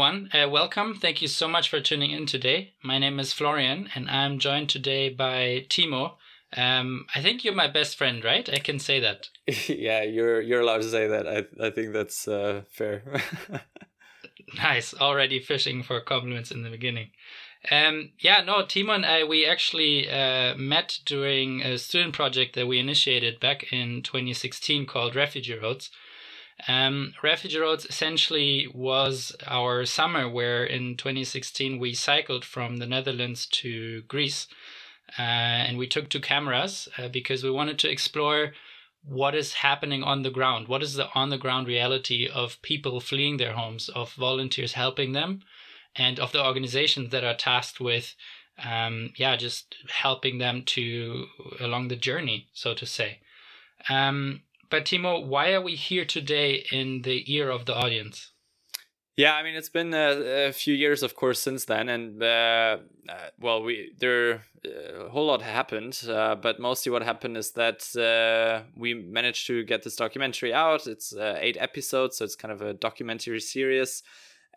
everyone. Uh, welcome. Thank you so much for tuning in today. My name is Florian, and I'm joined today by Timo. Um, I think you're my best friend, right? I can say that. yeah, you're you're allowed to say that. I I think that's uh, fair. nice. Already fishing for compliments in the beginning. Um, yeah, no, Timo and I, we actually uh, met during a student project that we initiated back in 2016 called Refugee Roads. Um, Refugee Roads essentially was our summer where in 2016 we cycled from the Netherlands to Greece. Uh, and we took two cameras uh, because we wanted to explore what is happening on the ground. What is the on the ground reality of people fleeing their homes, of volunteers helping them, and of the organizations that are tasked with, um, yeah, just helping them to along the journey, so to say. Um, but Timo, why are we here today in the ear of the audience? Yeah, I mean it's been a, a few years, of course, since then, and uh, uh, well, we there uh, a whole lot happened, uh, but mostly what happened is that uh, we managed to get this documentary out. It's uh, eight episodes, so it's kind of a documentary series,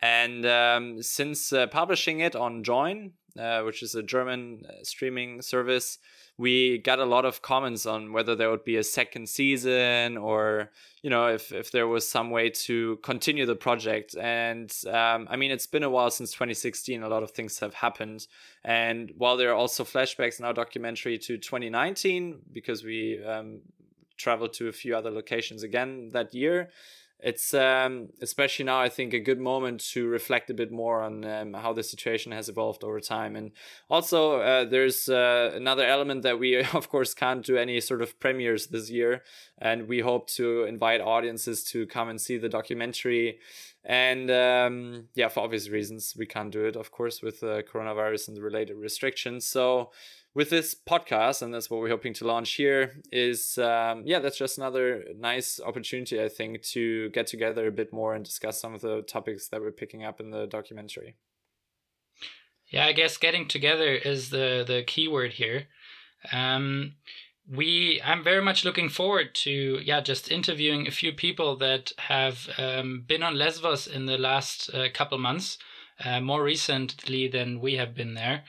and um, since publishing it on Joyn, which is a German streaming service. We got a lot of comments on whether there would be a second season or you know if if there was some way to continue the project. And um, i mean it's been a while since 2016 a lot of things have happened. And while there are also flashbacks in our documentary to 2019 because we um, traveled to a few other locations again that year it's um, especially now I think a good moment to reflect a bit more on um, how the situation has evolved over time, and also uh, there's uh, another element that we of course can't do any sort of premieres this year, and we hope to invite audiences to come and see the documentary, and um, yeah, for obvious reasons we can't do it, of course, with the coronavirus and the related restrictions. So with this podcast, and that's what we're hoping to launch here, is um, yeah, that's just another nice opportunity, I think, to get together a bit more and discuss some of the topics that we're picking up in the documentary. Yeah, I guess getting together is the the key word here. Um, we I'm very much looking forward to yeah just interviewing a few people that have um, been on Lesbos in the last uh, couple months, uh, more recently than we have been there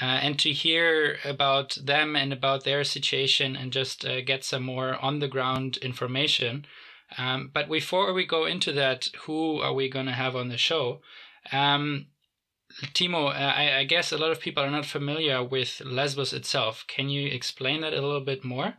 uh, and to hear about them and about their situation and just uh, get some more on the ground information. Um, but before we go into that, who are we going to have on the show? Um, Timo, uh, I, I, guess a lot of people are not familiar with Lesbos itself. Can you explain that a little bit more?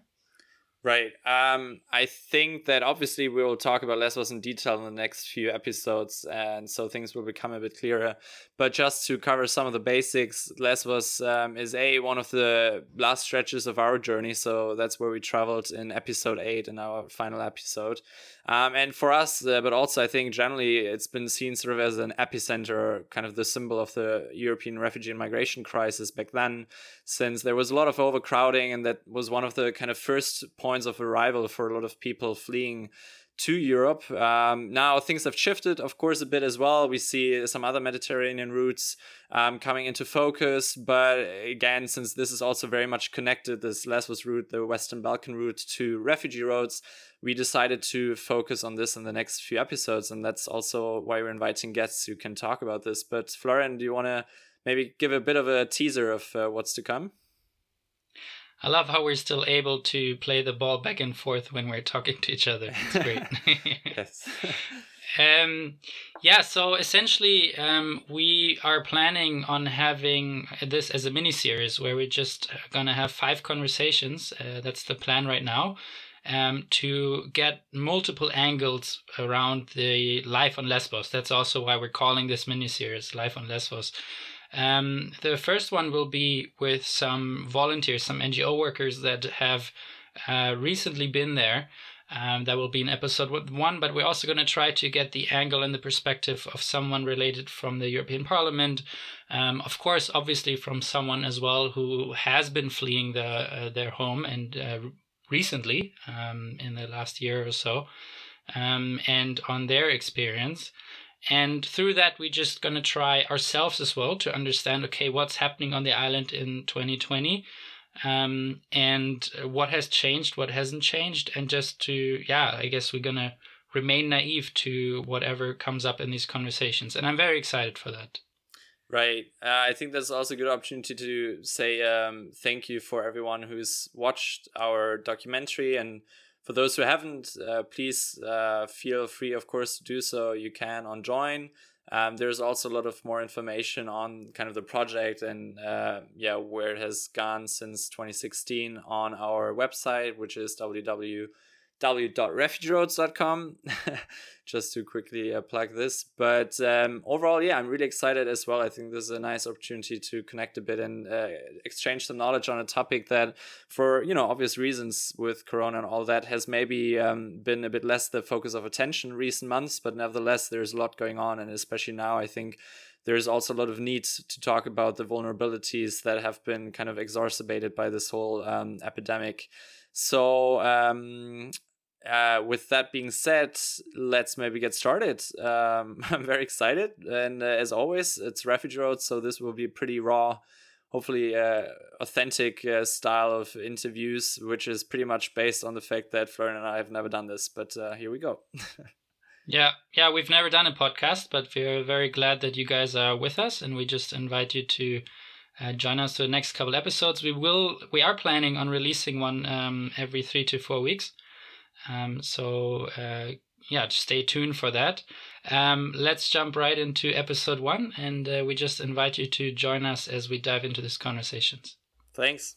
Right. Um, I think that obviously we will talk about Lesbos in detail in the next few episodes, and so things will become a bit clearer. But just to cover some of the basics, Lesbos um, is a one of the last stretches of our journey. So that's where we traveled in episode eight, in our final episode. Um, and for us, uh, but also I think generally it's been seen sort of as an epicenter, kind of the symbol of the European refugee and migration crisis back then, since there was a lot of overcrowding, and that was one of the kind of first points of arrival for a lot of people fleeing to Europe. Um, now things have shifted, of course, a bit as well. We see some other Mediterranean routes um, coming into focus, but again, since this is also very much connected, this Lesbos route, the Western Balkan route, to refugee roads, we decided to focus on this in the next few episodes, and that's also why we're inviting guests who can talk about this. But Florian, do you want to maybe give a bit of a teaser of uh, what's to come? I love how we're still able to play the ball back and forth when we're talking to each other. It's great. yes. um, yeah, so essentially, um, we are planning on having this as a mini series where we're just going to have five conversations. Uh, that's the plan right now. Um, to get multiple angles around the life on Lesbos. That's also why we're calling this mini series Life on Lesbos. Um, the first one will be with some volunteers, some NGO workers that have uh, recently been there. Um, that will be in episode one, but we're also going to try to get the angle and the perspective of someone related from the European Parliament. Um, of course, obviously, from someone as well who has been fleeing the, uh, their home and uh, recently um, in the last year or so, um, and on their experience. And through that, we're just going to try ourselves as well to understand okay, what's happening on the island in 2020 um, and what has changed, what hasn't changed. And just to, yeah, I guess we're going to remain naive to whatever comes up in these conversations. And I'm very excited for that. Right. Uh, I think that's also a good opportunity to say um, thank you for everyone who's watched our documentary. And for those who haven't, uh, please uh, feel free, of course, to do so. You can on Joyn. Um, there's also a lot of more information on kind of the project and uh, yeah, where it has gone since 2016 on our website, which is www w.refugeeroads.com just to quickly uh, plug this. But um, overall yeah i'm really excited as well. I think this is a nice opportunity to connect a bit and uh, exchange some knowledge on a topic that for you know obvious reasons with corona and all that has maybe um, been a bit less the focus of attention recent months. But nevertheless there's a lot going on. And especially now i think there's also a lot of need to talk about the vulnerabilities that have been kind of exacerbated by this whole um, epidemic. So, um, uh, with that being said, let's maybe get started. Um, I'm very excited, and uh, as always, it's Refugee Road, so this will be pretty raw, hopefully uh, authentic uh, style of interviews, which is pretty much based on the fact that Florian and I have never done this. But uh, here we go. yeah, yeah, we've never done a podcast, but we're very glad that you guys are with us, and we just invite you to uh, join us for the next couple episodes. We will we are planning on releasing one um, every three to four weeks. Um, so uh, yeah, stay tuned for that. Um, let's jump right into episode one, and uh, we just invite you to join us as we dive into these conversations. Thanks.